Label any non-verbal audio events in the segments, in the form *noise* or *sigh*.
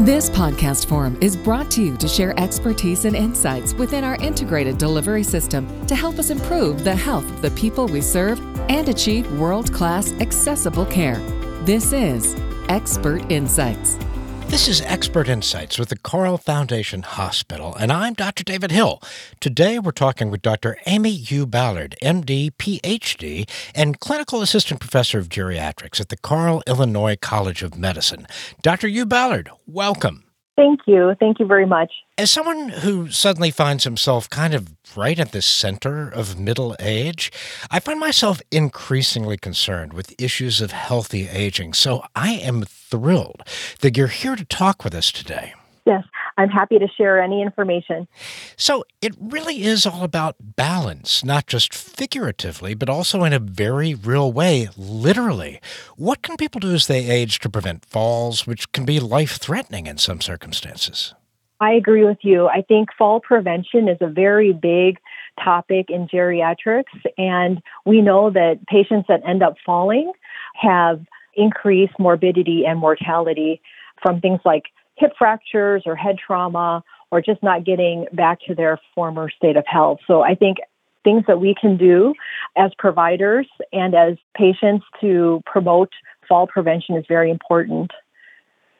This podcast forum is brought to you to share expertise and insights within our integrated delivery system to help us improve the health of the people we serve and achieve world class accessible care. This is Expert Insights. This is Expert Insights with the Carle Foundation Hospital, and I'm Dr. David Hill. Today we're talking with Dr. Aimee Yu-Ballard, MD, PhD, and Clinical Assistant Professor of Geriatrics at the Carle, Illinois College of Medicine. Dr. U. Ballard, welcome. Thank you. Thank you very much. As someone who suddenly finds himself kind of right at the center of middle age, I find myself increasingly concerned with issues of healthy aging. So I am thrilled that you're here to talk with us today. Yes, I'm happy to share any information. So it really is all about balance, not just figuratively, but also in a very real way, literally. What can people do as they age to prevent falls, which can be life threatening in some circumstances? I agree with you. I think fall prevention is a very big topic in geriatrics, and we know that patients that end up falling have increased morbidity and mortality from things like hip fractures or head trauma or just not getting back to their former state of health. So I think things that we can do as providers and as patients to promote fall prevention is very important.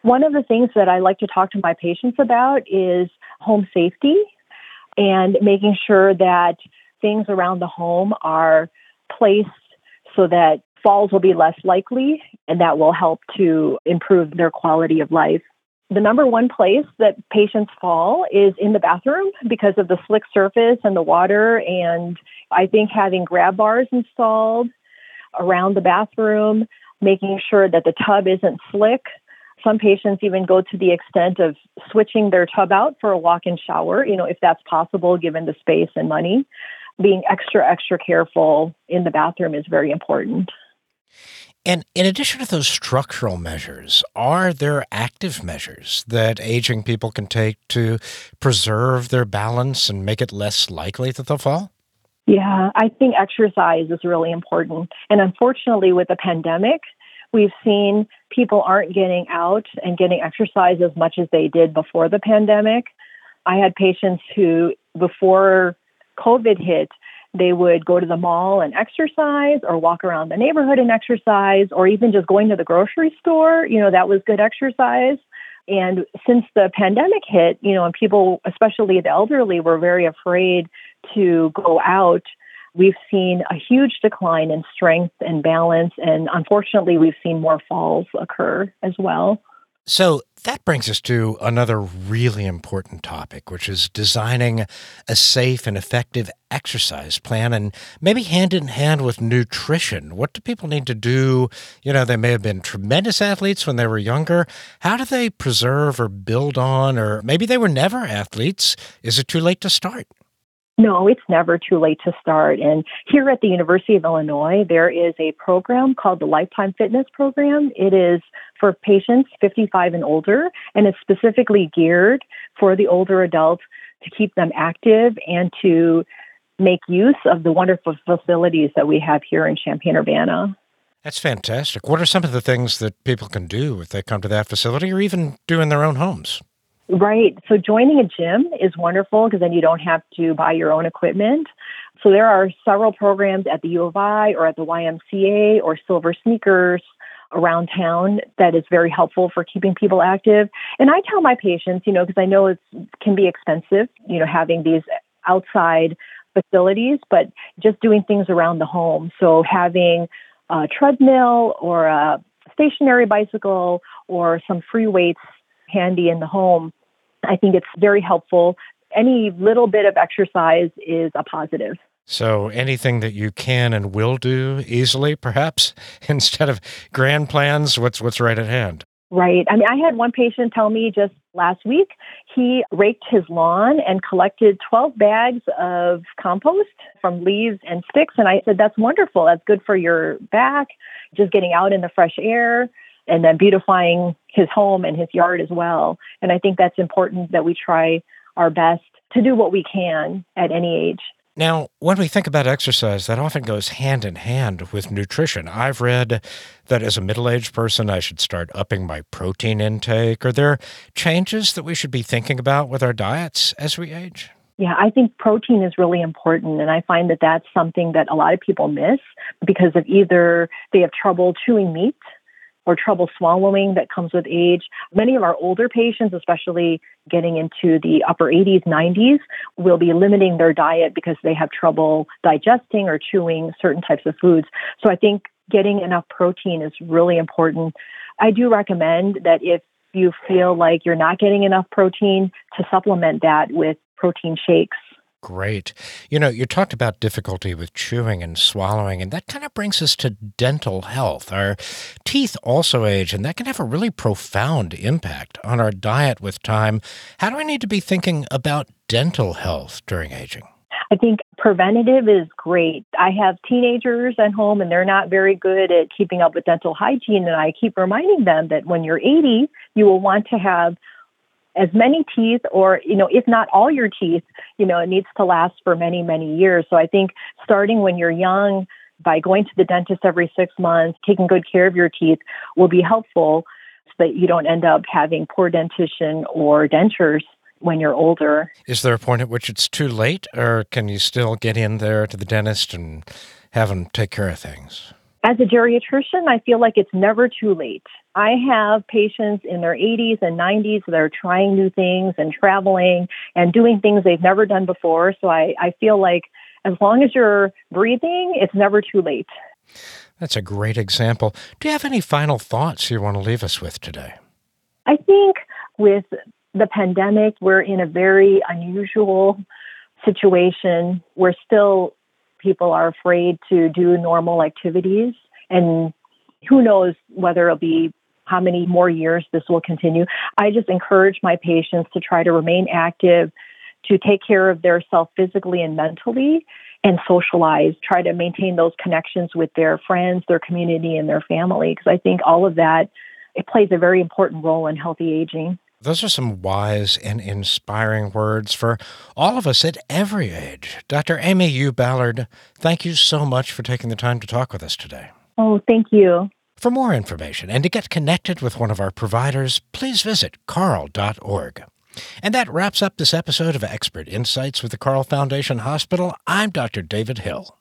One of the things that I like to talk to my patients about is home safety and making sure that things around the home are placed so that falls will be less likely and that will help to improve their quality of life the number one place that patients fall is in the bathroom because of the slick surface and the water. And I think having grab bars installed around the bathroom, making sure that the tub isn't slick. Some patients even go to the extent of switching their tub out for a walk in shower, you know, if that's possible given the space and money. Being extra, extra careful in the bathroom is very important. And in addition to those structural measures, are there active measures that aging people can take to preserve their balance and make it less likely that they'll fall? Yeah, I think exercise is really important. And unfortunately, with the pandemic, we've seen people aren't getting out and getting exercise as much as they did before the pandemic. I had patients who, before COVID hit, they would go to the mall and exercise or walk around the neighborhood and exercise or even just going to the grocery store. You know, that was good exercise. And since the pandemic hit, you know, and people, especially the elderly, were very afraid to go out, we've seen a huge decline in strength and balance. And unfortunately, we've seen more falls occur as well. So that brings us to another really important topic, which is designing a safe and effective exercise plan and maybe hand in hand with nutrition. What do people need to do? You know, they may have been tremendous athletes when they were younger. How do they preserve or build on, or maybe they were never athletes? Is it too late to start? No, it's never too late to start. And here at the University of Illinois, there is a program called the Lifetime Fitness Program. It is for patients 55 and older, and it's specifically geared for the older adults to keep them active and to make use of the wonderful facilities that we have here in Champaign Urbana. That's fantastic. What are some of the things that people can do if they come to that facility or even do in their own homes? Right. So joining a gym is wonderful because then you don't have to buy your own equipment. So there are several programs at the U of I or at the YMCA or Silver Sneakers around town that is very helpful for keeping people active. And I tell my patients, you know, because I know it can be expensive, you know, having these outside facilities, but just doing things around the home. So having a treadmill or a stationary bicycle or some free weights handy in the home, I think it's very helpful. Any little bit of exercise is a positive. So anything that you can and will do easily, perhaps, *laughs* instead of grand plans, what's what's right at hand? Right. I mean, I had one patient tell me just last week he raked his lawn and collected 12 bags of compost from leaves and sticks. And I said, That's wonderful. That's good for your back, just getting out in the fresh air and then beautifying his home and his yard as well. And I think that's important that we try our best to do what we can at any age. Now, when we think about exercise, that often goes hand in hand with nutrition. I've read that as a middle aged person, I should start upping my protein intake. Are there changes that we should be thinking about with our diets as we age? Yeah, I think protein is really important. And I find that that's something that a lot of people miss because of either they have trouble chewing meat or trouble swallowing that comes with age. Many of our older patients, especially getting into the upper 80s, 90s, will be limiting their diet because they have trouble digesting or chewing certain types of foods. So I think getting enough protein is really important. I do recommend that if you feel like you're not getting enough protein, to supplement that with protein shakes Great. You know, you talked about difficulty with chewing and swallowing, and that kind of brings us to dental health. Our teeth also age, and that can have a really profound impact on our diet with time. How do we need to be thinking about dental health during aging? I think preventative is great. I have teenagers at home and they're not very good at keeping up with dental hygiene. And I keep reminding them that when you're 80, you will want to have as many teeth or you know if not all your teeth you know it needs to last for many many years. So i think starting when you're young by going to the dentist every 6 months taking good care of your teeth will be helpful so that you don't end up having poor dentition or dentures when you're older. Is there a point at which it's too late or can you still get in there to the dentist and have them take care of things as a geriatrician, I feel like it's never too late. I have patients in their 80s and 90s that are trying new things and traveling and doing things they've never done before. So I, I feel like as long as you're breathing, it's never too late. That's a great example. Do you have any final thoughts you want to leave us with today? I think with the pandemic, we're in a very unusual situation. We're still people are afraid to do normal activities. And who knows whether it'll be how many more years this will continue. I just encourage my patients to try to remain active, to take care of their self physically and mentally, and socialize, try to maintain those connections with their friends, their community, and their family. Because I think all of that it plays a very important role in healthy aging. Those are some wise and inspiring words for all of us at every age. Dr. Aimee Yu-Ballard, thank you so much for taking the time to talk with us today. Oh, thank you. For more information and to get connected with one of our providers, please visit carle.org. And that wraps up this episode of Expert Insights with the Carle Foundation Hospital. I'm Dr. David Hill.